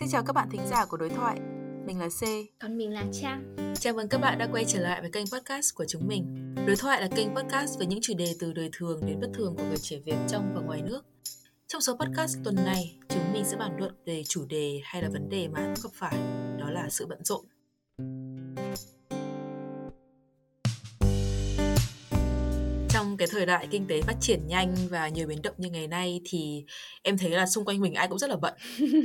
Xin chào các bạn thính giả của Đối thoại. Mình là C. Còn mình là Trang. Chào mừng các bạn đã quay trở lại với kênh podcast của chúng mình. Đối thoại là kênh podcast về những chủ đề từ đời thường đến bất thường của người trẻ Việt trong và ngoài nước. Trong số podcast tuần này, chúng mình sẽ bàn luận về chủ đề hay là vấn đề mà anh gặp phải, đó là sự bận rộn. Trong cái thời đại kinh tế phát triển nhanh và nhiều biến động như ngày nay thì em thấy là xung quanh mình ai cũng rất là bận,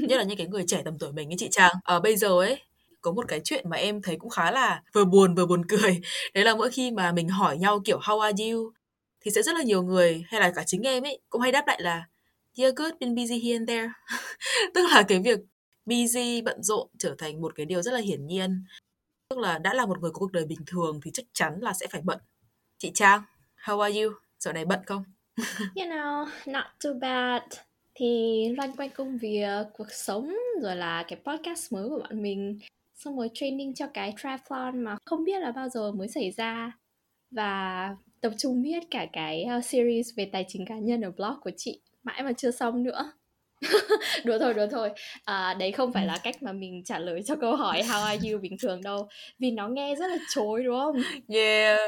nhất là những cái người trẻ tầm tuổi mình ấy, chị Trang. Ở bây giờ ấy, có một cái chuyện mà em thấy cũng khá là vừa buồn vừa buồn cười. Đấy là mỗi khi mà mình hỏi nhau kiểu, how are you? thì sẽ rất là nhiều người hay là cả chính em ấy cũng hay đáp lại là yeah good, been busy here and there. Tức là cái việc busy, bận rộn trở thành một cái điều rất là hiển nhiên. Tức là đã là một người có cuộc đời bình thường thì chắc chắn là sẽ phải bận. Chị Trang. How are you? Dạo này bận không? you know, not too bad. Thì loanh quanh công việc, cuộc sống rồi là cái podcast mới của bọn mình. Xong rồi training cho cái triathlon mà không biết là bao giờ mới xảy ra. Và tập trung viết cả cái uh, series về tài chính cá nhân ở blog của chị. Mãi mà chưa xong nữa. Đùa thôi đùa thôi. À, đấy không phải là cách mà mình trả lời cho câu hỏi how are you? bình thường đâu. Vì nó nghe rất là chối đúng không? Yeah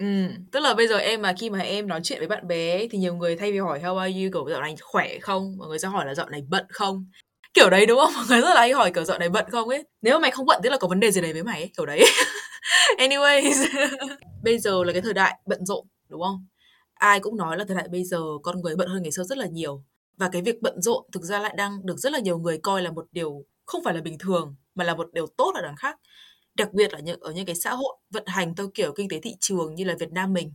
Ừ, tức là bây giờ em mà khi mà em nói chuyện với bạn bè thì nhiều người thay vì hỏi how are you kiểu dạo này khỏe không, mọi người sẽ hỏi là dạo này bận không. Kiểu đấy đúng không? Mọi người rất là hay hỏi kiểu dạo này bận không ấy. Nếu mà mày không bận tức là có vấn đề gì đấy với mày ấy, kiểu đấy. Anyways, bây giờ là cái thời đại bận rộn đúng không? Ai cũng nói là thời đại bây giờ con người bận hơn ngày xưa rất là nhiều. Và cái việc bận rộn thực ra lại đang được rất là nhiều người coi là một điều không phải là bình thường mà là một điều tốt ở đằng khác đặc biệt là những ở những cái xã hội vận hành theo kiểu kinh tế thị trường như là Việt Nam mình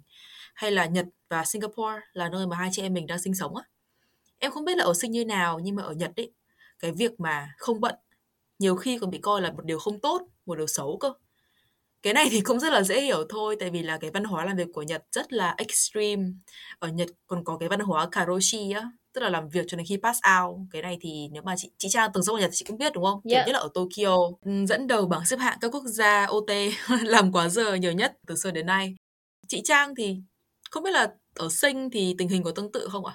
hay là Nhật và Singapore là nơi mà hai chị em mình đang sinh sống á. Em không biết là ở sinh như nào nhưng mà ở Nhật ấy, cái việc mà không bận nhiều khi còn bị coi là một điều không tốt, một điều xấu cơ. Cái này thì cũng rất là dễ hiểu thôi tại vì là cái văn hóa làm việc của Nhật rất là extreme. Ở Nhật còn có cái văn hóa karoshi á, tức là làm việc cho đến khi pass out. Cái này thì nếu mà chị chị Trang từng sống ở Nhật thì chị cũng biết đúng không? Kiểu nhất là ở Tokyo ừ, dẫn đầu bảng xếp hạng các quốc gia OT làm quá giờ nhiều nhất từ xưa đến nay. Chị Trang thì không biết là ở sinh thì tình hình có tương tự không ạ?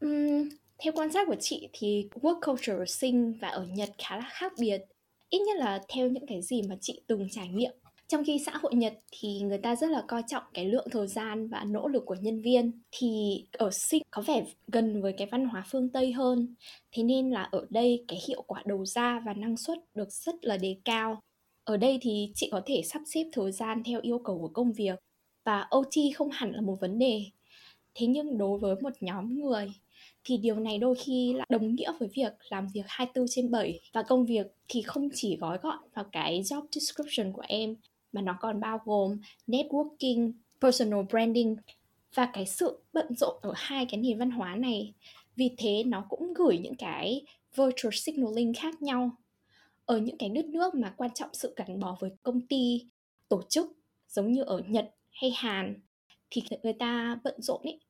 Um, theo quan sát của chị thì work culture ở sinh và ở Nhật khá là khác biệt. Ít nhất là theo những cái gì mà chị từng trải nghiệm trong khi xã hội Nhật thì người ta rất là coi trọng cái lượng thời gian và nỗ lực của nhân viên, thì ở Sinh có vẻ gần với cái văn hóa phương Tây hơn. Thế nên là ở đây cái hiệu quả đầu ra và năng suất được rất là đề cao. Ở đây thì chị có thể sắp xếp thời gian theo yêu cầu của công việc và OT không hẳn là một vấn đề. Thế nhưng đối với một nhóm người thì điều này đôi khi là đồng nghĩa với việc làm việc 24 trên 7 và công việc thì không chỉ gói gọn vào cái job description của em mà nó còn bao gồm networking, personal branding và cái sự bận rộn ở hai cái nền văn hóa này. Vì thế nó cũng gửi những cái virtual signaling khác nhau. Ở những cái đất nước mà quan trọng sự gắn bó với công ty, tổ chức giống như ở Nhật hay Hàn thì người ta bận rộn ấy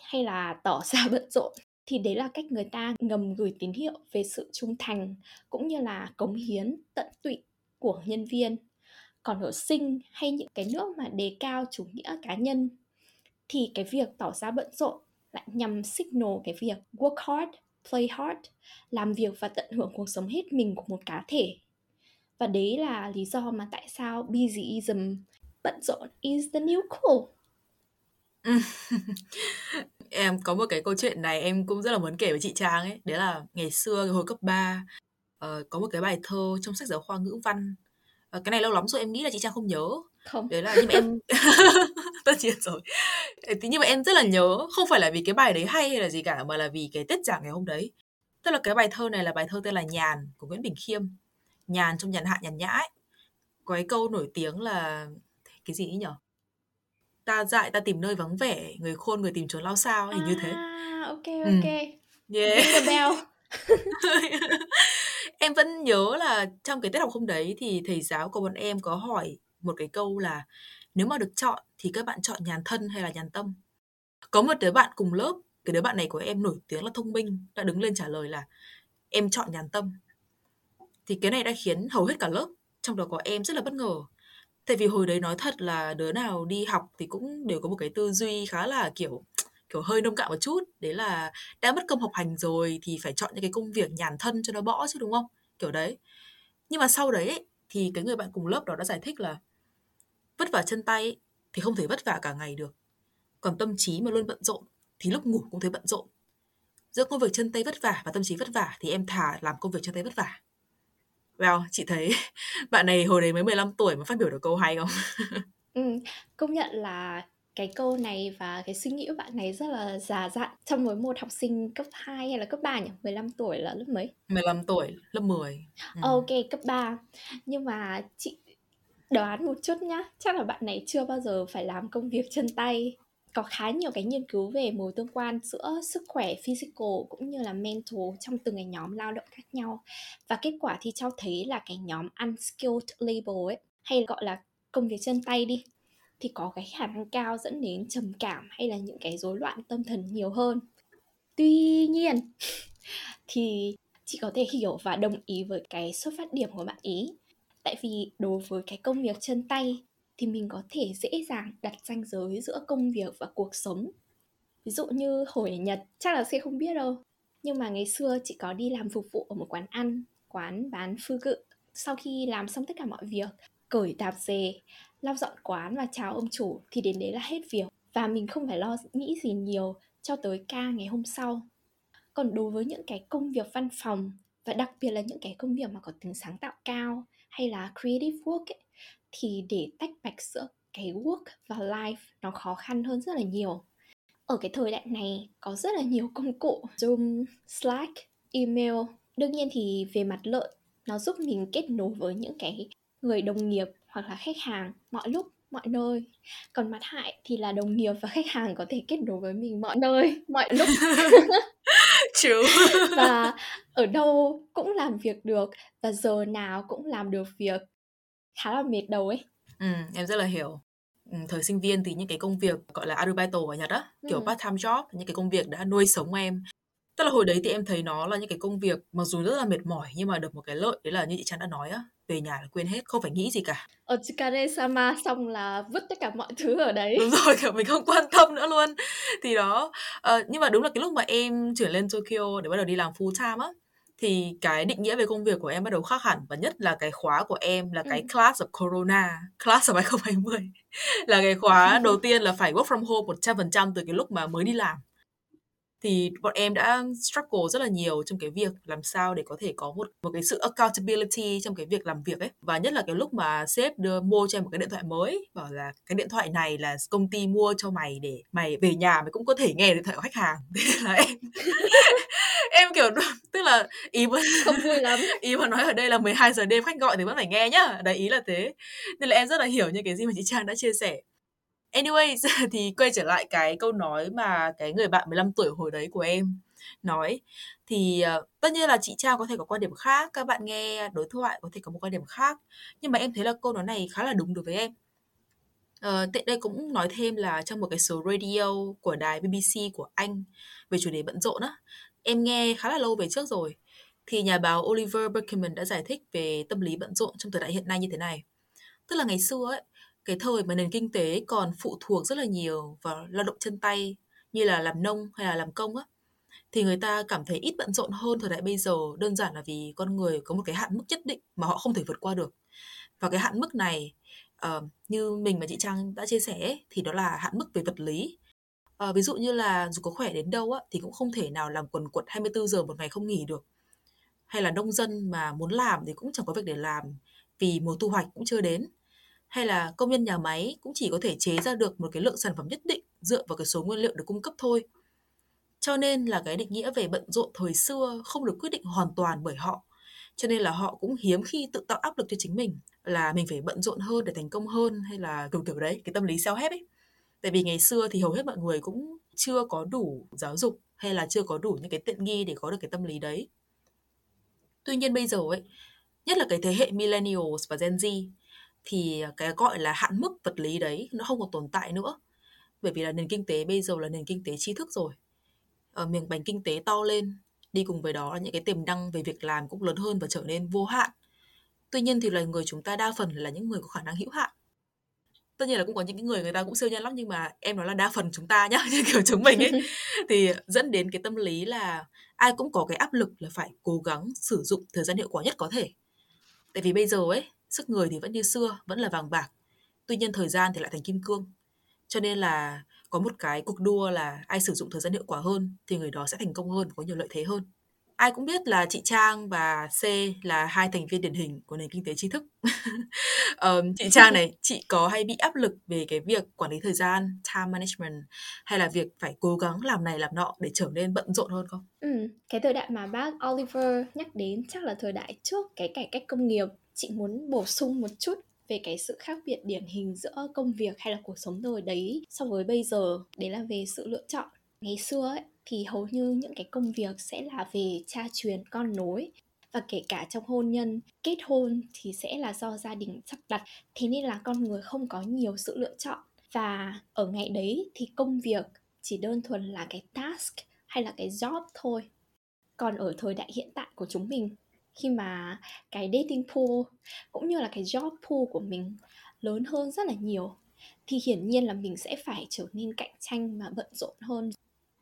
hay là tỏ ra bận rộn thì đấy là cách người ta ngầm gửi tín hiệu về sự trung thành cũng như là cống hiến tận tụy của nhân viên còn ở sinh hay những cái nước mà đề cao chủ nghĩa cá nhân thì cái việc tỏ ra bận rộn lại nhằm signal cái việc work hard, play hard, làm việc và tận hưởng cuộc sống hết mình của một cá thể. Và đấy là lý do mà tại sao busyism, bận rộn is the new cool. em có một cái câu chuyện này em cũng rất là muốn kể với chị Trang ấy. Đấy là ngày xưa hồi cấp 3 uh, ờ, có một cái bài thơ trong sách giáo khoa ngữ văn Ờ, cái này lâu lắm rồi em nghĩ là chị Trang không nhớ. Không. Đấy là nhưng mà em tất nhiên rồi. Thế nhưng mà em rất là nhớ không phải là vì cái bài đấy hay hay là gì cả mà là vì cái tiết giảng ngày hôm đấy. Tức là cái bài thơ này là bài thơ tên là nhàn của Nguyễn Bình Khiêm. Nhàn trong nhàn hạ nhàn nhã ấy. có cái câu nổi tiếng là cái gì ấy nhở? Ta dại ta tìm nơi vắng vẻ người khôn người tìm trốn lao sao hình à, như thế. À, ok ok. Ừ. yeah. Bell em vẫn nhớ là trong cái tiết học hôm đấy thì thầy giáo của bọn em có hỏi một cái câu là nếu mà được chọn thì các bạn chọn nhàn thân hay là nhàn tâm? Có một đứa bạn cùng lớp, cái đứa bạn này của em nổi tiếng là thông minh, đã đứng lên trả lời là em chọn nhàn tâm. Thì cái này đã khiến hầu hết cả lớp, trong đó có em rất là bất ngờ. Tại vì hồi đấy nói thật là đứa nào đi học thì cũng đều có một cái tư duy khá là, kiểu kiểu hơi nông cạn một chút. Đấy là đã mất công học hành rồi thì phải chọn những cái công việc nhàn thân cho nó bỏ chứ đúng không? Kiểu đấy. Nhưng mà sau đấy ấy, thì cái người bạn cùng lớp đó đã giải thích là vất vả chân tay ấy, thì không thể vất vả cả ngày được. Còn tâm trí mà luôn bận rộn thì lúc ngủ cũng thấy bận rộn. Giữa công việc chân tay vất vả và tâm trí vất vả thì em thà làm công việc chân tay vất vả. Wow, chị thấy bạn này hồi đấy mới 15 tuổi mà phát biểu được câu hay không? ừ, công nhận là cái câu này và cái suy nghĩ của bạn này rất là già dặn trong với một học sinh cấp 2 hay là cấp 3 nhỉ? 15 tuổi là lớp mấy? 15 tuổi, lớp 10. Ừ. Ok, cấp 3. Nhưng mà chị đoán một chút nhá, chắc là bạn này chưa bao giờ phải làm công việc chân tay. Có khá nhiều cái nghiên cứu về mối tương quan giữa sức khỏe physical cũng như là mental trong từng cái nhóm lao động khác nhau. Và kết quả thì cho thấy là cái nhóm unskilled labor ấy, hay gọi là công việc chân tay đi, thì có cái khả năng cao dẫn đến trầm cảm hay là những cái rối loạn tâm thần nhiều hơn. Tuy nhiên thì chị có thể hiểu và đồng ý với cái xuất phát điểm của bạn ý. Tại vì đối với cái công việc chân tay thì mình có thể dễ dàng đặt ranh giới giữa công việc và cuộc sống. Ví dụ như hồi ở Nhật chắc là sẽ không biết đâu. Nhưng mà ngày xưa chị có đi làm phục vụ ở một quán ăn, quán bán phư cự. Sau khi làm xong tất cả mọi việc, cởi tạp dề, lau dọn quán và chào ông chủ thì đến đấy là hết việc và mình không phải lo nghĩ gì nhiều cho tới ca ngày hôm sau. Còn đối với những cái công việc văn phòng và đặc biệt là những cái công việc mà có tính sáng tạo cao hay là creative work ấy, thì để tách bạch giữa cái work và life nó khó khăn hơn rất là nhiều. Ở cái thời đại này có rất là nhiều công cụ Zoom, Slack, email. Đương nhiên thì về mặt lợi nó giúp mình kết nối với những cái người đồng nghiệp hoặc là khách hàng mọi lúc mọi nơi. Còn mặt hại thì là đồng nghiệp và khách hàng có thể kết nối với mình mọi nơi mọi lúc. True. và ở đâu cũng làm việc được và giờ nào cũng làm được việc. Khá là mệt đầu ấy. Ừ, em rất là hiểu. Ừ, thời sinh viên thì những cái công việc gọi là arubaito ở Nhật á kiểu ừ. part time job những cái công việc đã nuôi sống em tức là hồi đấy thì em thấy nó là những cái công việc mặc dù rất là mệt mỏi nhưng mà được một cái lợi đấy là như chị Trăn đã nói á về nhà là quên hết không phải nghĩ gì cả. Ở Chikare Sama xong là vứt tất cả mọi thứ ở đấy. Đúng rồi kiểu mình không quan tâm nữa luôn. Thì đó uh, nhưng mà đúng là cái lúc mà em chuyển lên Tokyo để bắt đầu đi làm full time á thì cái định nghĩa về công việc của em bắt đầu khác hẳn. Và nhất là cái khóa của em là cái ừ. class of corona class of 2020 là cái khóa đầu tiên là phải work from home 100% từ cái lúc mà mới đi làm thì bọn em đã struggle rất là nhiều trong cái việc làm sao để có thể có một một cái sự accountability trong cái việc làm việc ấy. Và nhất là cái lúc mà sếp đưa mua cho em một cái điện thoại mới bảo là cái điện thoại này là công ty mua cho mày để mày về nhà mày cũng có thể nghe điện thoại của khách hàng. Thế là em em kiểu tức là ý vẫn không vui lắm. ý mà nói ở đây là 12 giờ đêm khách gọi thì vẫn phải nghe nhá. Đấy ý là thế. Nên là em rất là hiểu những cái gì mà chị Trang đã chia sẻ Anyways, thì quay trở lại cái câu nói mà cái người bạn 15 tuổi hồi đấy của em nói thì uh, tất nhiên là chị Trang có thể có quan điểm khác, các bạn nghe đối thoại có thể có một quan điểm khác, nhưng mà em thấy là câu nói này khá là đúng đối với em. Ờ, uh, tiện đây cũng nói thêm là trong một cái số radio của đài BBC của Anh về chủ đề bận rộn á, em nghe khá là lâu về trước rồi. Thì nhà báo Oliver Berkman đã giải thích về tâm lý bận rộn trong thời đại hiện nay như thế này. Tức là ngày xưa ấy, cái thời mà nền kinh tế còn phụ thuộc rất là nhiều vào lao động chân tay như là làm nông hay là làm công á thì người ta cảm thấy ít bận rộn hơn thời đại bây giờ. Đơn giản là vì con người có một cái hạn mức nhất định mà họ không thể vượt qua được. Và cái hạn mức này uh, như mình và chị Trang đã chia sẻ thì đó là hạn mức về vật lý. Uh, ví dụ như là dù có khỏe đến đâu á, thì cũng không thể nào làm quần quật 24 giờ một ngày không nghỉ được. Hay là nông dân mà muốn làm thì cũng chẳng có việc để làm vì mùa thu hoạch cũng chưa đến hay là công nhân nhà máy cũng chỉ có thể chế ra được một cái lượng sản phẩm nhất định dựa vào cái số nguyên liệu được cung cấp thôi. Cho nên là cái định nghĩa về bận rộn thời xưa không được quyết định hoàn toàn bởi họ. Cho nên là họ cũng hiếm khi tự tạo áp lực cho chính mình là mình phải bận rộn hơn để thành công hơn hay là kiểu kiểu đấy, cái tâm lý self-help ấy. Tại vì ngày xưa thì hầu hết mọi người cũng chưa có đủ giáo dục hay là chưa có đủ những cái tiện nghi để có được cái tâm lý đấy. Tuy nhiên bây giờ ấy, nhất là cái thế hệ millennials và Gen Z thì cái gọi là hạn mức vật lý đấy nó không còn tồn tại nữa. Bởi vì là nền kinh tế bây giờ là nền kinh tế tri thức rồi. Ở miếng bánh kinh tế to lên đi cùng với đó là những cái tiềm năng về việc làm cũng lớn hơn và trở nên vô hạn. Tuy nhiên thì loài người chúng ta đa phần là những người có khả năng hữu hạn. Tất nhiên là cũng có những cái người người ta cũng siêu nhân lắm nhưng mà em nói là đa phần chúng ta nhá như kiểu chúng mình ấy. Thì dẫn đến cái tâm lý là ai cũng có cái áp lực là phải cố gắng sử dụng thời gian hiệu quả nhất có thể. Tại vì bây giờ ấy sức người thì vẫn như xưa vẫn là vàng bạc tuy nhiên thời gian thì lại thành kim cương cho nên là có một cái cuộc đua là ai sử dụng thời gian hiệu quả hơn thì người đó sẽ thành công hơn có nhiều lợi thế hơn ai cũng biết là chị Trang và C là hai thành viên điển hình của nền kinh tế tri thức. um, chị Trang này, chị có hay bị áp lực về cái việc quản lý thời gian, time management hay là việc phải cố gắng làm này làm nọ để trở nên bận rộn hơn không? Ừ, cái thời đại mà bác Oliver nhắc đến chắc là thời đại trước cái cải cách công nghiệp. Chị muốn bổ sung một chút về cái sự khác biệt điển hình giữa công việc hay là cuộc sống thời đấy so với bây giờ, đấy là về sự lựa chọn. Ngày xưa ấy, thì hầu như những cái công việc sẽ là về cha truyền, con nối. Và kể cả trong hôn nhân, kết hôn thì sẽ là do gia đình sắp đặt. Thế nên là con người không có nhiều sự lựa chọn. Và ở ngày đấy thì công việc chỉ đơn thuần là cái task hay là cái job thôi. Còn ở thời đại hiện tại của chúng mình khi mà cái dating pool cũng như là cái job pool của mình lớn hơn rất là nhiều thì hiển nhiên là mình sẽ phải trở nên cạnh tranh mà bận rộn hơn.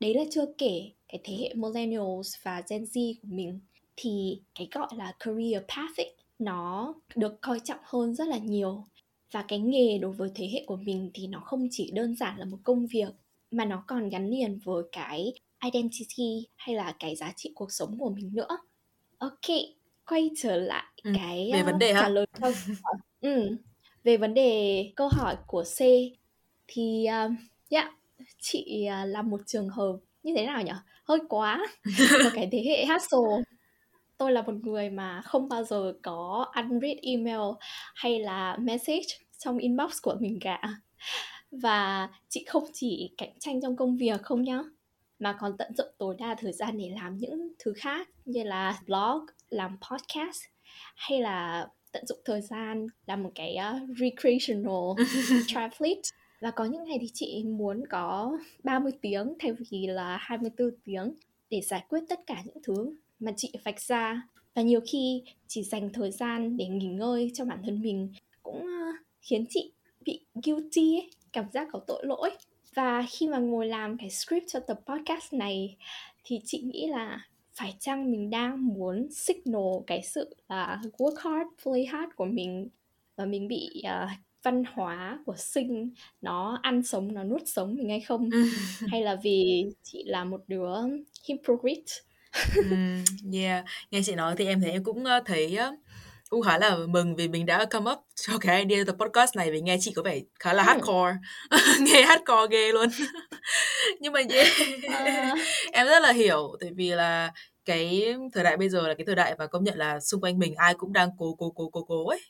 Đấy là chưa kể cái thế hệ millennials và Gen Z của mình thì cái gọi là career path ấy, nó được coi trọng hơn rất là nhiều. Và cái nghề đối với thế hệ của mình thì nó không chỉ đơn giản là một công việc mà nó còn gắn liền với cái identity hay là cái giá trị cuộc sống của mình nữa. Ok quay trở lại ừ, cái về vấn đề uh, trả lời câu hỏi ừ, về vấn đề câu hỏi của C. Thì uh, yeah chị à, là một trường hợp như thế nào nhỉ hơi quá một cái thế hệ hustle tôi là một người mà không bao giờ có unread email hay là message trong inbox của mình cả. Và chị không chỉ cạnh tranh trong công việc không nhá mà còn tận dụng tối đa thời gian để làm những thứ khác như là blog làm podcast hay là tận dụng thời gian làm một cái uh, recreational triathlete. Và có những ngày thì chị muốn có 30 tiếng thay vì là 24 tiếng để giải quyết tất cả những thứ mà chị vạch ra. Và nhiều khi chỉ dành thời gian để nghỉ ngơi cho bản thân mình cũng khiến chị bị guilty ấy, cảm giác có tội lỗi. Và khi mà ngồi làm cái script cho tập podcast này thì chị nghĩ là phải chăng mình đang muốn signal cái sự là work hard, play hard của mình và mình bị uh, văn hóa của sinh nó ăn sống nó nuốt sống mình hay không? Hay là vì chị là một đứa hypocrite? Um, yeah. Nghe chị nói thì em thấy em cũng thấy cũng khá là mừng vì mình đã come up cho cái idea tập podcast này vì nghe chị có vẻ khá là ừ. hardcore. Nghe hardcore ghê luôn. Nhưng mà yeah. Uh... em rất là hiểu tại vì là cái thời đại bây giờ là cái thời đại và công nhận là xung quanh mình ai cũng đang cố cố cố cố cố ấy.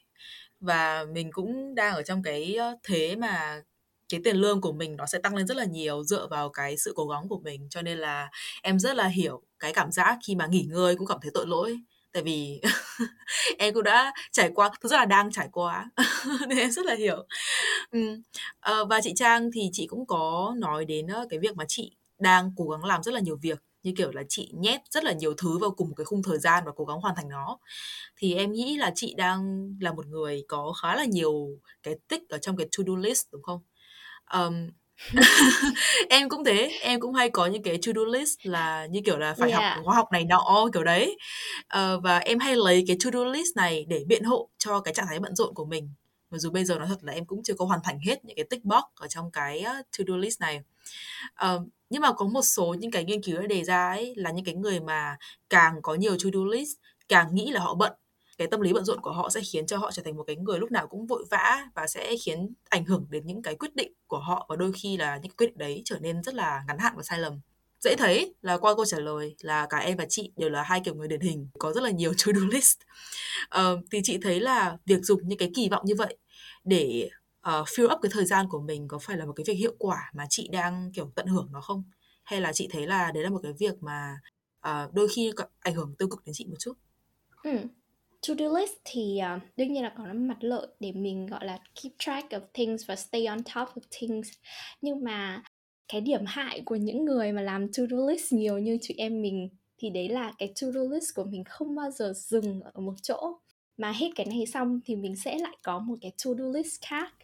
Và mình cũng đang ở trong cái thế mà cái tiền lương của mình nó sẽ tăng lên rất là nhiều dựa vào cái sự cố gắng của mình. Cho nên là em rất là hiểu cái cảm giác khi mà nghỉ ngơi cũng cảm thấy tội lỗi tại vì em cũng đã trải qua thực ra là đang trải qua nên em rất là hiểu ừ. à, và chị Trang thì chị cũng có nói đến cái việc mà chị đang cố gắng làm rất là nhiều việc như kiểu là chị nhét rất là nhiều thứ vào cùng một cái khung thời gian và cố gắng hoàn thành nó thì em nghĩ là chị đang là một người có khá là nhiều cái tích ở trong cái to do list đúng không um, em cũng thế em cũng hay có những cái to do list là như kiểu là phải yeah. học khóa học này nọ kiểu đấy. Uh, và em hay lấy cái to do list này để biện hộ cho cái trạng thái bận rộn của mình. Mặc dù bây giờ nói thật là em cũng chưa có hoàn thành hết những cái tick box ở trong cái to do list này. Uh, nhưng mà có một số những cái nghiên cứu đã đề ra ấy là những cái người mà càng có nhiều to do list càng nghĩ là họ bận cái tâm lý bận rộn của họ sẽ khiến cho họ trở thành một cái người lúc nào cũng vội vã và sẽ khiến ảnh hưởng đến những cái quyết định của họ và đôi khi là những quyết định đấy trở nên rất là ngắn hạn và sai lầm. Dễ thấy là qua câu trả lời là cả em và chị đều là hai kiểu người điển hình có rất là nhiều to do list. Uh, thì chị thấy là việc dùng những cái kỳ vọng như vậy để uh, fill up cái thời gian của mình có phải là một cái việc hiệu quả mà chị đang kiểu tận hưởng nó không? Hay là chị thấy là đấy là một cái việc mà uh, đôi khi ảnh hưởng tiêu cực đến chị một chút? Ừ. To-do list thì uh, đương nhiên là có mặt lợi để mình gọi là keep track of things và stay on top of things. Nhưng mà cái điểm hại của những người mà làm to-do list nhiều như chị em mình thì đấy là cái to-do list của mình không bao giờ dừng ở một chỗ. Mà hết cái này xong thì mình sẽ lại có một cái to-do list khác.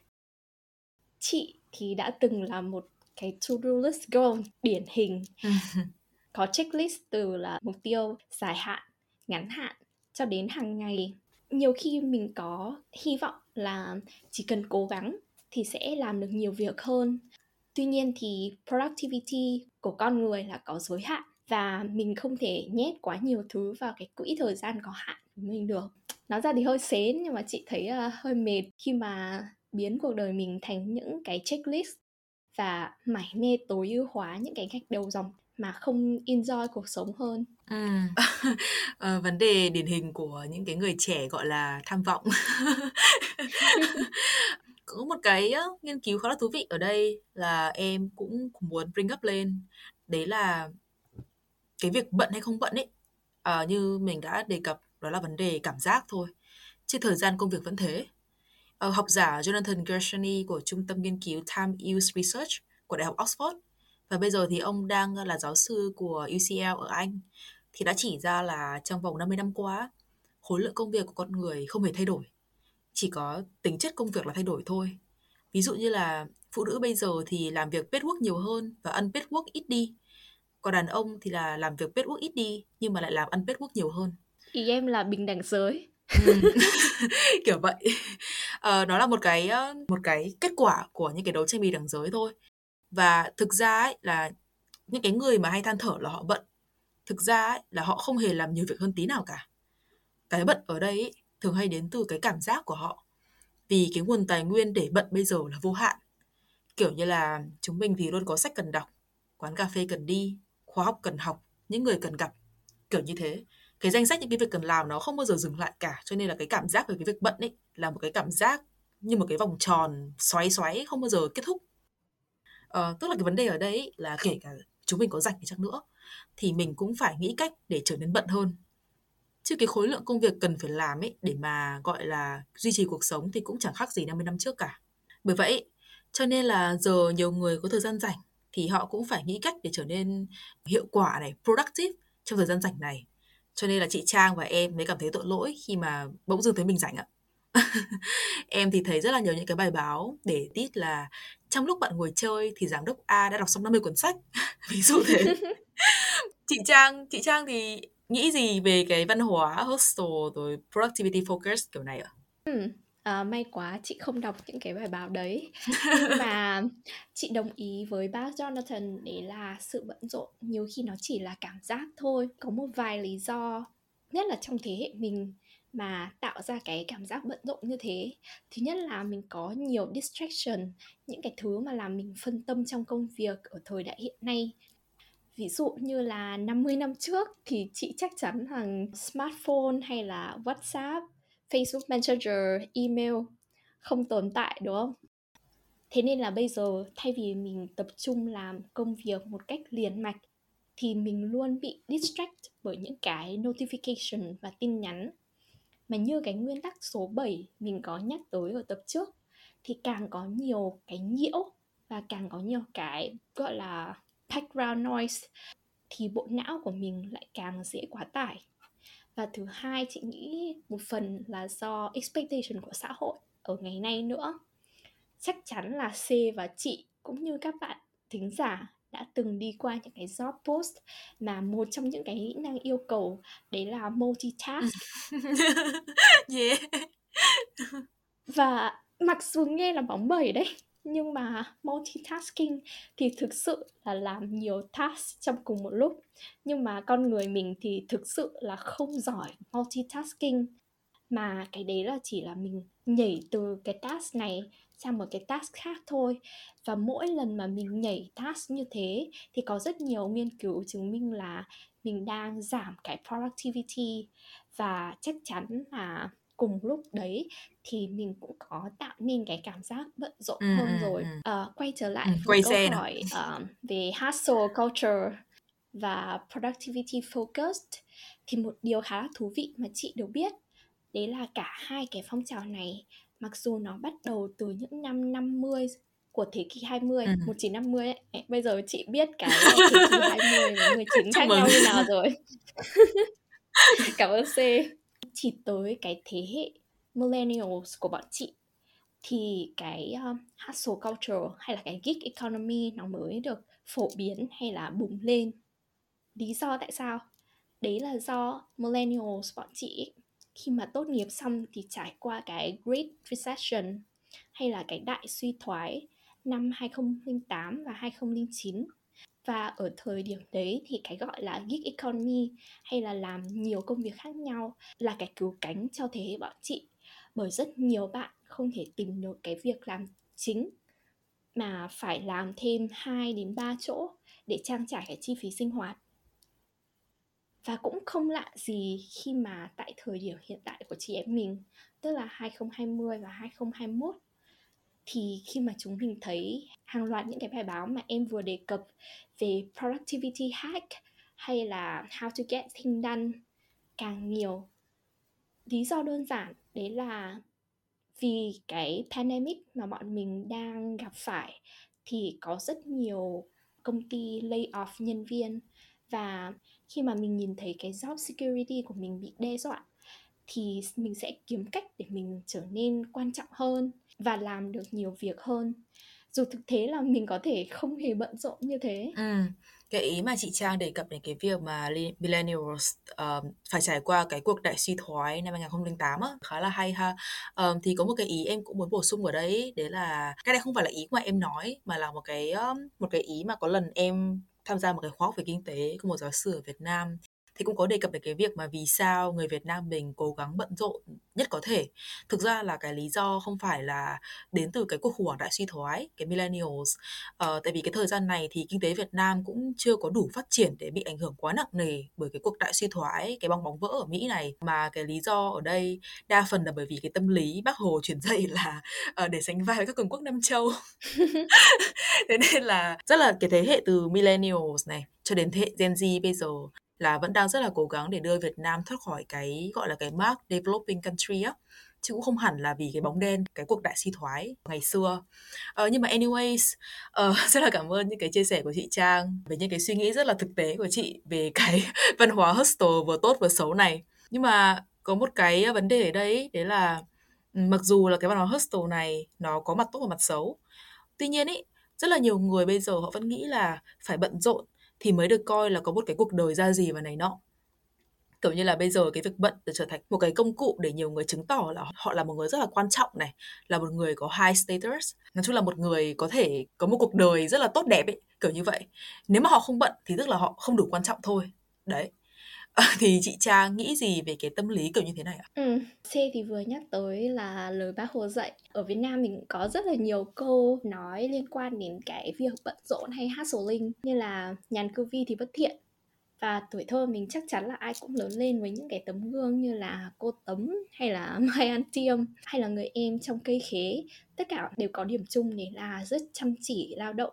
Chị thì đã từng là một cái to-do list girl điển hình. Có checklist từ là mục tiêu dài hạn ngắn hạn cho đến hàng ngày. Nhiều khi mình có hy vọng là chỉ cần cố gắng thì sẽ làm được nhiều việc hơn. Tuy nhiên thì productivity của con người là có giới hạn và mình không thể nhét quá nhiều thứ vào cái quỹ thời gian có hạn của mình được. Nói ra thì hơi xến nhưng mà chị thấy uh, hơi mệt khi mà biến cuộc đời mình thành những cái checklist và mải mê tối ưu hóa những cái gạch đầu dòng mà không enjoy cuộc sống hơn. Ừ. ờ, vấn đề điển hình của những cái người trẻ gọi là tham vọng. có một cái nghiên cứu khá là thú vị ở đây là em cũng muốn bring up lên. Đấy là cái việc bận hay không bận ấy. Uh, như mình đã đề cập đó là vấn đề cảm giác thôi. Chứ thời gian công việc vẫn thế. Uh, học giả Jonathan Gershony của trung tâm nghiên cứu Time Use Research của đại học Oxford. Và bây giờ thì ông đang là giáo sư của UCL ở Anh thì đã chỉ ra là trong vòng 50 năm qua khối lượng công việc của con người không hề thay đổi. Chỉ có tính chất công việc là thay đổi thôi. Ví dụ như là phụ nữ bây giờ thì làm việc paid work nhiều hơn và unpaid work ít đi. Còn đàn ông thì là làm việc paid work ít đi nhưng mà lại làm unpaid work nhiều hơn. Ý em là bình đẳng giới. Kiểu vậy. Ờ, nó là một cái một cái kết quả của những cái đấu tranh bình đẳng giới thôi. Và thực ra ấy là những cái người mà hay than thở là họ bận thực ra ấy là họ không hề làm nhiều việc hơn tí nào cả. Cái bận ở đây ấy, thường hay đến từ cái cảm giác của họ. Vì cái nguồn tài nguyên để bận bây giờ là vô hạn. Kiểu như là chúng mình thì luôn có sách cần đọc quán cà phê cần đi khóa học cần học những người cần gặp. Kiểu như thế. Cái danh sách những cái việc cần làm nó không bao giờ dừng lại cả cho nên là cái cảm giác về cái việc bận ấy là một cái cảm giác như một cái vòng tròn xoáy xoáy không bao giờ kết thúc. Ờ, tức là cái vấn đề ở đây là kể cả chúng mình có rảnh đi chăng nữa, thì mình cũng phải nghĩ cách để trở nên bận hơn. Chứ cái khối lượng công việc cần phải làm ấy, để mà, gọi là, duy trì cuộc sống thì cũng chẳng khác gì 50 năm trước cả. Bởi vậy, cho nên là giờ nhiều người có thời gian rảnh thì họ cũng phải nghĩ cách để trở nên hiệu quả này, productive trong thời gian rảnh này. Cho nên là chị Trang và em mới cảm thấy tội lỗi khi mà bỗng dưng thấy mình rảnh ạ em thì thấy rất là nhiều những cái bài báo để tít là trong lúc bạn ngồi chơi thì giám đốc A đã đọc xong 50 cuốn sách. Ví dụ thế. Chị Trang chị Trang thì nghĩ gì về cái văn hóa hostel rồi productivity focus kiểu này ạ? Ừ, à, may quá chị không đọc những cái bài báo đấy. Nhưng mà chị đồng ý với bác Jonathan đấy là sự bận rộn nhiều khi nó chỉ là cảm giác thôi. Có một vài lý do nhất là trong thế hệ mình mà tạo ra cái cảm giác bận rộn như thế. Thứ nhất là mình có nhiều distraction những cái thứ mà làm mình phân tâm trong công việc ở thời đại hiện nay. Ví dụ như là 50 năm trước thì chị chắc chắn rằng smartphone hay là WhatsApp, Facebook Messenger, email không tồn tại đúng không? Thế nên là bây giờ thay vì mình tập trung làm công việc một cách liền mạch thì mình luôn bị distract bởi những cái notification và tin nhắn mà như cái nguyên tắc số 7 mình có nhắc tới ở tập trước, thì càng có nhiều cái nhiễu và càng có nhiều cái, gọi là, background noise, thì bộ não của mình lại càng dễ quá tải. Và thứ hai, chị nghĩ một phần là do expectation của xã hội ở ngày nay nữa. Chắc chắn là C và chị cũng như các bạn thính giả đã từng đi qua những cái job post mà một trong những cái kỹ năng yêu cầu đấy là multitask. Yeah. và mặc dù nghe là bóng bẩy đấy nhưng mà multitasking thì thực sự là làm nhiều task trong cùng một lúc. Nhưng mà con người mình thì thực sự là không giỏi multitasking. Mà cái đấy là chỉ là mình nhảy từ cái task này sang một cái task khác thôi. Và mỗi lần mà mình nhảy task như thế thì có rất nhiều nghiên cứu chứng minh là mình đang giảm cái productivity. Và chắc chắn là cùng lúc đấy thì mình cũng có tạo nên cái cảm giác bận rộn ừ, hơn rồi. uh, quay trở lại ừ, với câu hỏi uh, về hustle culture và productivity focused thì một điều khá là thú vị mà chị được biết đấy là cả hai cái phong trào này mặc dù nó bắt đầu từ những năm 50 của thế kỷ 20 ừ. 1950 ấy. Bây giờ chị biết cái thế kỷ 20 và 19 khác nhau như nào rồi. Cảm ơn C. Chỉ tới cái thế hệ millennials của bọn chị thì cái um, hustle culture hay là cái gig economy nó mới được phổ biến hay là bùng lên lý do tại sao đấy là do millennials bọn chị khi mà tốt nghiệp xong thì trải qua cái Great Recession, hay là cái đại suy thoái năm 2008 và 2009 và ở thời điểm đấy thì cái gọi là gig economy, hay là làm nhiều công việc khác nhau, là cái cứu cánh cho thế hệ bọn chị bởi rất nhiều bạn không thể tìm được cái việc làm chính, mà phải làm thêm 2 đến 3 chỗ để trang trải cái chi phí sinh hoạt. Và cũng không lạ gì khi mà tại thời điểm hiện tại của chị em mình, tức là 2020 và 2021 thì khi mà chúng mình thấy hàng loạt những cái bài báo mà em vừa đề cập về productivity hack hay là how to get things done càng nhiều lý do đơn giản đấy là vì cái pandemic mà bọn mình đang gặp phải thì có rất nhiều công ty lay off nhân viên và khi mà mình nhìn thấy cái job security của mình bị đe dọa thì mình sẽ kiếm cách để mình trở nên quan trọng hơn và làm được nhiều việc hơn dù thực tế là mình có thể không hề bận rộn như thế ừ. cái ý mà chị Trang đề cập đến cái việc mà millennials uh, phải trải qua cái cuộc đại suy thoái năm 2008 á, khá là hay ha um, thì có một cái ý em cũng muốn bổ sung ở đấy đấy là cái này không phải là ý mà em nói mà là một cái um, một cái ý mà có lần em tham gia một cái khóa học về kinh tế của một giáo sư ở Việt Nam thì cũng có đề cập đến cái việc mà vì sao người Việt Nam mình cố gắng bận rộn nhất có thể. Thực ra là cái lý do không phải là đến từ cái cuộc khủng hoảng đại suy thoái, cái millennials. Ờ, tại vì cái thời gian này thì kinh tế Việt Nam cũng chưa có đủ phát triển để bị ảnh hưởng quá nặng nề bởi cái cuộc đại suy thoái, cái bong bóng vỡ ở Mỹ này. Mà cái lý do ở đây đa phần là bởi vì cái tâm lý bác Hồ truyền dạy là uh, để sánh vai với các cường quốc Nam Châu. thế nên là rất là cái thế hệ từ millennials này cho đến thế hệ Gen Z bây giờ là vẫn đang rất là cố gắng để đưa Việt Nam thoát khỏi cái gọi là cái mark developing country á. Chứ cũng không hẳn là vì cái bóng đen cái cuộc đại suy thoái ngày xưa. Uh, nhưng mà anyways uh, rất là cảm ơn những cái chia sẻ của chị Trang về những cái suy nghĩ rất là thực tế của chị về cái văn hóa hostel vừa tốt vừa xấu này. Nhưng mà có một cái vấn đề ở đây đấy là ừ, mặc dù là cái văn hóa hostel này nó có mặt tốt và mặt xấu tuy nhiên ý rất là nhiều người bây giờ họ vẫn nghĩ là phải bận rộn thì mới được coi là có một cái cuộc đời ra gì và này nọ. Kiểu như là bây giờ cái việc bận đã trở thành một cái công cụ để nhiều người chứng tỏ là họ là một người rất là quan trọng này, là một người có high status. Nói chung là một người có thể có một cuộc đời rất là tốt đẹp ấy, kiểu như vậy. Nếu mà họ không bận thì tức là họ không đủ quan trọng thôi. Đấy. Ờ, thì chị Trang nghĩ gì về cái tâm lý kiểu như thế này ạ? Ừ, C thì vừa nhắc tới là lời bác Hồ dạy. Ở Việt Nam mình có rất là nhiều câu nói liên quan đến cái việc bận rộn hay hustling như là nhàn cư vi thì bất thiện. Và tuổi thơ mình chắc chắn là ai cũng lớn lên với những cái tấm gương như là cô Tấm hay là Mai An Tiêm hay là người em trong cây khế. Tất cả đều có điểm chung để là rất chăm chỉ lao động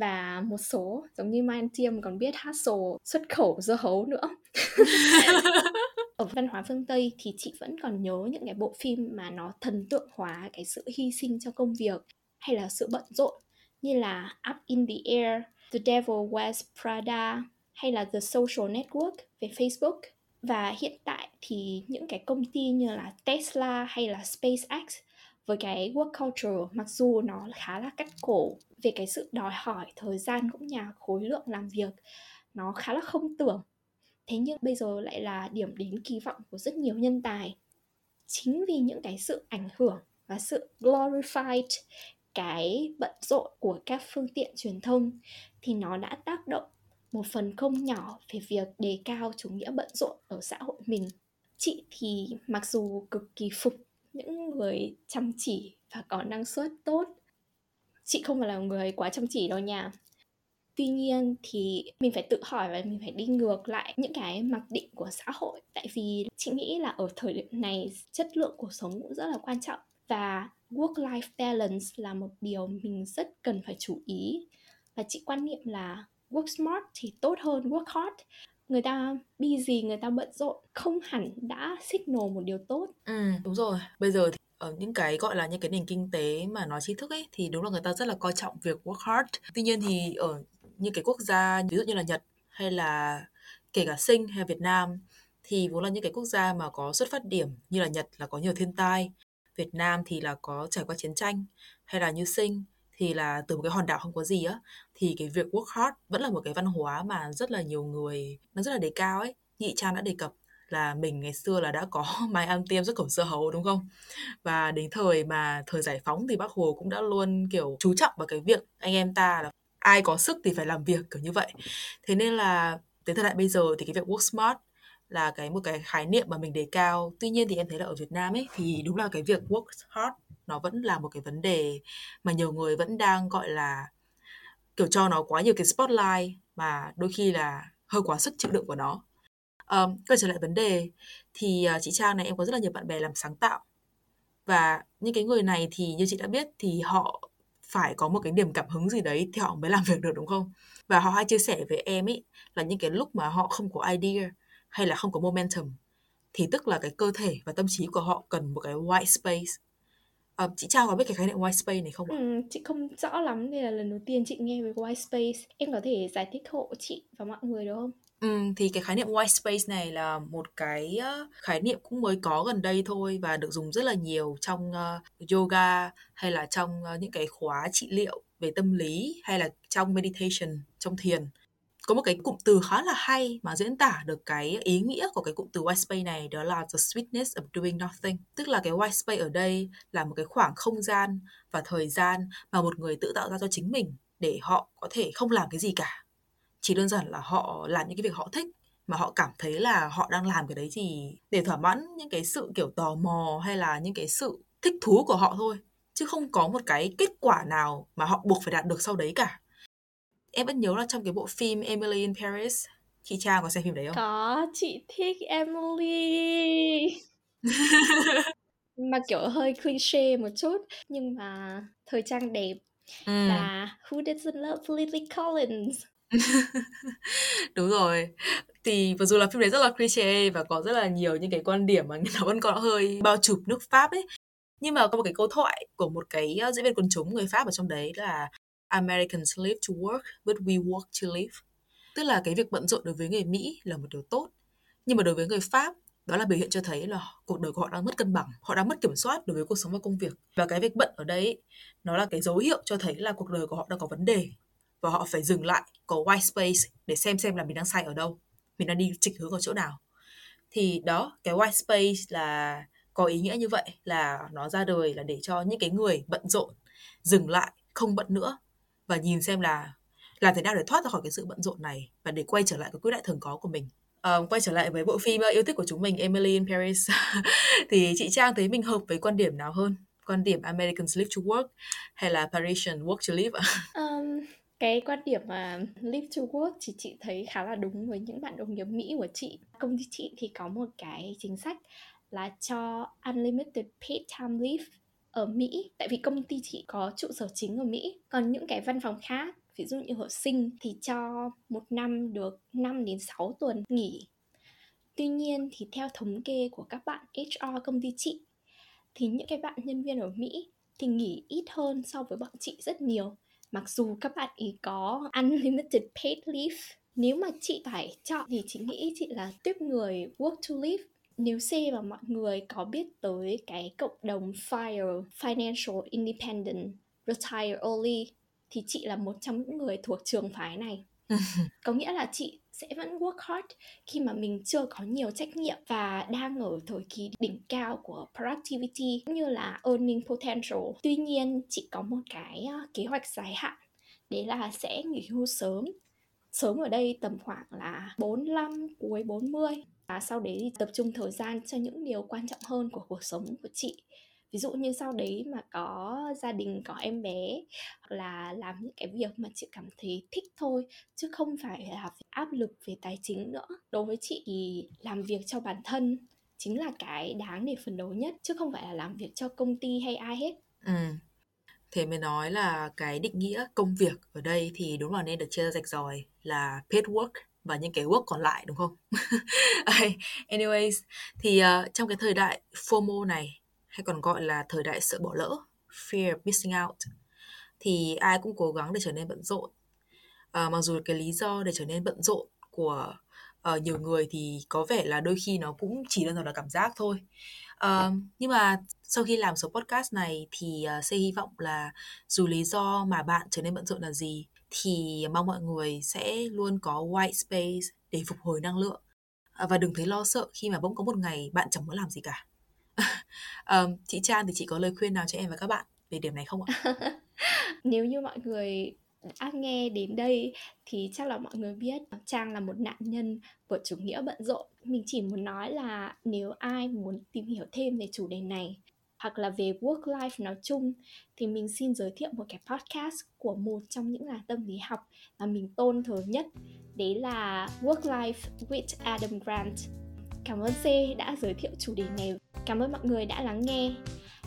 và một số giống như Mai Tiêm còn biết hustle xuất khẩu dưa hấu nữa. Ở văn hóa phương Tây thì chị vẫn còn nhớ những cái bộ phim mà nó thần tượng hóa cái sự hy sinh cho công việc hay là sự bận rộn như là Up in the Air, The Devil Wears Prada hay là The Social Network về Facebook. Và hiện tại thì những cái công ty như là Tesla hay là SpaceX với cái work culture, mặc dù nó khá là cắt cổ về cái sự đòi hỏi thời gian cũng như khối lượng làm việc, nó khá là không tưởng. Thế nhưng bây giờ lại là điểm đến kỳ vọng của rất nhiều nhân tài. Chính vì những cái sự ảnh hưởng và sự glorified, cái bận rộn của các phương tiện truyền thông thì nó đã tác động một phần không nhỏ về việc đề cao chủ nghĩa bận rộn ở xã hội mình. Chị thì mặc dù cực kỳ phục những người chăm chỉ và có năng suất tốt. Chị không phải là người quá chăm chỉ đâu nha. Tuy nhiên thì mình phải tự hỏi và mình phải đi ngược lại những cái mặc định của xã hội. Tại vì chị nghĩ là ở thời điểm này, chất lượng cuộc sống cũng rất là quan trọng. Và work life balance là một điều mình rất cần phải chú ý. Và chị quan niệm là work smart thì tốt hơn work hard người ta busy người ta bận rộn, không hẳn đã signal một điều tốt. Ừ đúng rồi. Bây giờ thì ở những cái gọi là những cái nền kinh tế mà nói chi thức ấy, thì đúng là người ta rất là coi trọng việc work hard. Tuy nhiên thì ở những cái quốc gia ví dụ như là Nhật hay là kể cả Sinh hay Việt Nam, thì vốn là những cái quốc gia mà có xuất phát điểm như là Nhật là có nhiều thiên tai, Việt Nam thì là có trải qua chiến tranh, hay là như sinh thì là từ một cái hòn đảo không có gì á, thì cái việc work hard vẫn là một cái văn hóa mà rất là nhiều người, nó rất là đề cao ấy. Nhị trang đã đề cập là mình ngày xưa là đã có mai ăn tiêm rất khẩu dưa hấu, đúng không? Và đến thời mà thời giải phóng thì bác hồ cũng đã luôn, kiểu, chú trọng vào cái việc anh em ta là ai có sức thì phải làm việc, kiểu như vậy. Thế nên là đến thời đại bây giờ thì cái việc work smart là cái một cái khái niệm mà mình đề cao. Tuy nhiên thì em thấy là ở Việt Nam ấy thì đúng là cái việc work hard nó vẫn là một cái vấn đề mà nhiều người vẫn đang gọi là kiểu cho nó quá nhiều cái spotlight mà đôi khi là hơi quá sức chịu đựng của nó. Um, quay trở lại vấn đề thì uh, chị Trang này em có rất là nhiều bạn bè làm sáng tạo. Và những cái người này thì như chị đã biết thì họ phải có một cái niềm cảm hứng gì đấy thì họ mới làm việc được đúng không? Và họ hay chia sẻ với em ấy là những cái lúc mà họ không có idea hay là không có momentum thì tức là cái cơ thể và tâm trí của họ cần một cái white space à, chị Trang có biết cái khái niệm white space này không ạ? Ừ, chị không rõ lắm đây là lần đầu tiên chị nghe về white space em có thể giải thích hộ chị và mọi người được không? Ừm, thì cái khái niệm white space này là một cái, khái niệm cũng mới có gần đây thôi và được dùng rất là nhiều trong, ơ, yoga hay là trong, những cái khóa trị liệu về tâm lý hay là trong meditation, trong thiền. Có một cái cụm từ khá là hay mà diễn tả được cái ý nghĩa của cái cụm từ white space này, đó là the sweetness of doing nothing. Tức là cái white space ở đây là một cái khoảng không gian và thời gian mà một người tự tạo ra cho chính mình để họ có thể không làm cái gì cả. Chỉ đơn giản là họ làm những cái việc họ thích mà họ cảm thấy là họ đang làm cái đấy thì để thỏa mãn những cái sự kiểu tò mò hay là những cái sự thích thú của họ thôi. Chứ không có một cái kết quả nào mà họ buộc phải đạt được sau đấy cả em vẫn nhớ là trong cái bộ phim Emily in Paris chị Trang có xem phim đấy không? Có, chị thích Emily mà kiểu hơi cliché một chút nhưng mà thời trang đẹp ừ. là Who Doesn't Love Lily Collins Đúng rồi. Thì mặc dù là phim đấy rất là cliché và có rất là nhiều những cái quan điểm mà nó vẫn còn hơi bao chụp nước Pháp ấy. Nhưng mà có một cái câu thoại của một cái ờ, diễn viên quần chúng người Pháp ở trong đấy là Americans live to work, but we work to live. Tức là cái việc bận rộn đối với người Mỹ là một điều tốt. Nhưng mà đối với người Pháp, đó là biểu hiện cho thấy là cuộc đời của họ đang mất cân bằng, họ đang mất kiểm soát đối với cuộc sống và công việc. Và cái việc bận ở đây, nó là cái dấu hiệu cho thấy là cuộc đời của họ đang có vấn đề và họ phải dừng lại có white space để xem xem là mình đang sai ở đâu mình đang đi trịch hướng ở chỗ nào thì đó cái white space là có ý nghĩa như vậy là nó ra đời là để cho những cái người bận rộn dừng lại không bận nữa và nhìn xem là làm thế nào để thoát ra khỏi cái sự bận rộn này và để quay trở lại cái quyết đại thường có của mình. À, quay trở lại với bộ phim yêu thích của chúng mình Emily in Paris. Thì chị Trang thấy mình hợp với quan điểm nào hơn? Quan điểm Americans live to work hay là Parisian work to live um, cái quan điểm mà live to work thì chị thấy khá là đúng với những bạn đồng nghiệp Mỹ của chị. Công ty chị thì có một cái chính sách là cho unlimited paid time leave ở Mỹ, tại vì công ty chị có trụ sở chính ở Mỹ. Còn những cái văn phòng khác, ví dụ như ở sinh thì cho một năm được 5 đến 6 tuần nghỉ. Tuy nhiên thì theo thống kê của các bạn HR công ty chị, thì những cái bạn nhân viên ở Mỹ thì nghỉ ít hơn so với bọn chị rất nhiều. Mặc dù các bạn ý có unlimited paid leave, nếu mà chị phải chọn thì chị nghĩ chị là tiếp người work to live nếu C và mọi người có biết tới cái cộng đồng FIRE Financial Independent Retire Early thì chị là một trong những người thuộc trường phái này có nghĩa là chị sẽ vẫn work hard khi mà mình chưa có nhiều trách nhiệm và đang ở thời kỳ đỉnh cao của productivity cũng như là earning potential. Tuy nhiên, chị có một cái kế hoạch dài hạn đấy là sẽ nghỉ hưu sớm. Sớm ở đây tầm khoảng là 45 cuối 40 và sau đấy thì tập trung thời gian cho những điều quan trọng hơn của cuộc sống của chị. Ví dụ như sau đấy mà có gia đình, có em bé, hoặc là làm những cái việc mà chị cảm thấy thích thôi, chứ không phải là áp lực về tài chính nữa. Đối với chị thì làm việc cho bản thân chính là cái đáng để phấn đấu nhất, chứ không phải là làm việc cho công ty hay ai hết. Ừ. Thế mới nói là cái định nghĩa công việc ở đây thì đúng là nên được chia ra rạch ròi là paid work và những cái work còn lại đúng không? Anyways, thì uh, trong cái thời đại FOMO này hay còn gọi là thời đại sợ bỏ lỡ fear of missing out thì ai cũng cố gắng để trở nên bận rộn Uh, mặc dù cái lý do để trở nên bận rộn của uh, nhiều người thì có vẻ là đôi khi nó cũng chỉ đơn giản là cảm giác thôi uh, nhưng mà sau khi làm số podcast này thì uh, sẽ hy vọng là dù lý do mà bạn trở nên bận rộn là gì thì mong mọi người sẽ luôn có white space để phục hồi năng lượng à, và đừng thấy lo sợ khi mà bỗng có một ngày bạn chẳng muốn làm gì cả um, chị Trang thì chị có lời khuyên nào cho em và các bạn về điểm này không ạ? Nếu như mọi người đã nghe đến đây thì chắc là mọi người biết Trang là một nạn nhân của chủ nghĩa bận rộn. Mình chỉ muốn nói là nếu ai muốn tìm hiểu thêm về chủ đề này hoặc là về work life nói chung, thì mình xin giới thiệu một cái podcast của một trong những là tâm lý học mà mình tôn thờ nhất đấy là Work Life with Adam Grant. Cảm ơn C đã giới thiệu chủ đề này. Cảm ơn mọi người đã lắng nghe.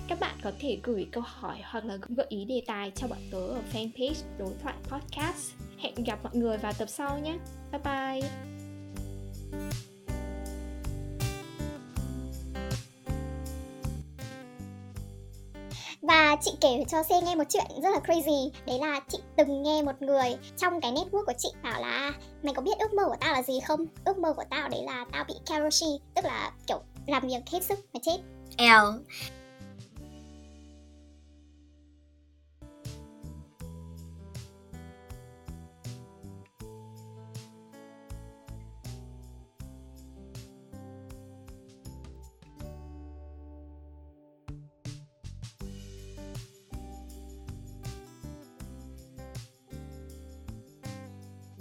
Các bạn có thể gửi câu hỏi hoặc là gợi ý đề tài cho bọn tớ ở fanpage Đối thoại Podcast. Hẹn gặp mọi người vào tập sau nhé. Bye bye! Và chị kể cho C nghe một chuyện rất là crazy. Đấy là chị từng nghe một người trong cái network của chị bảo là, Mày có biết ước mơ của tao là gì không? Ước mơ của tao đấy là tao bị karoshi Tức là, kiểu, làm việc hết sức mà chết. L.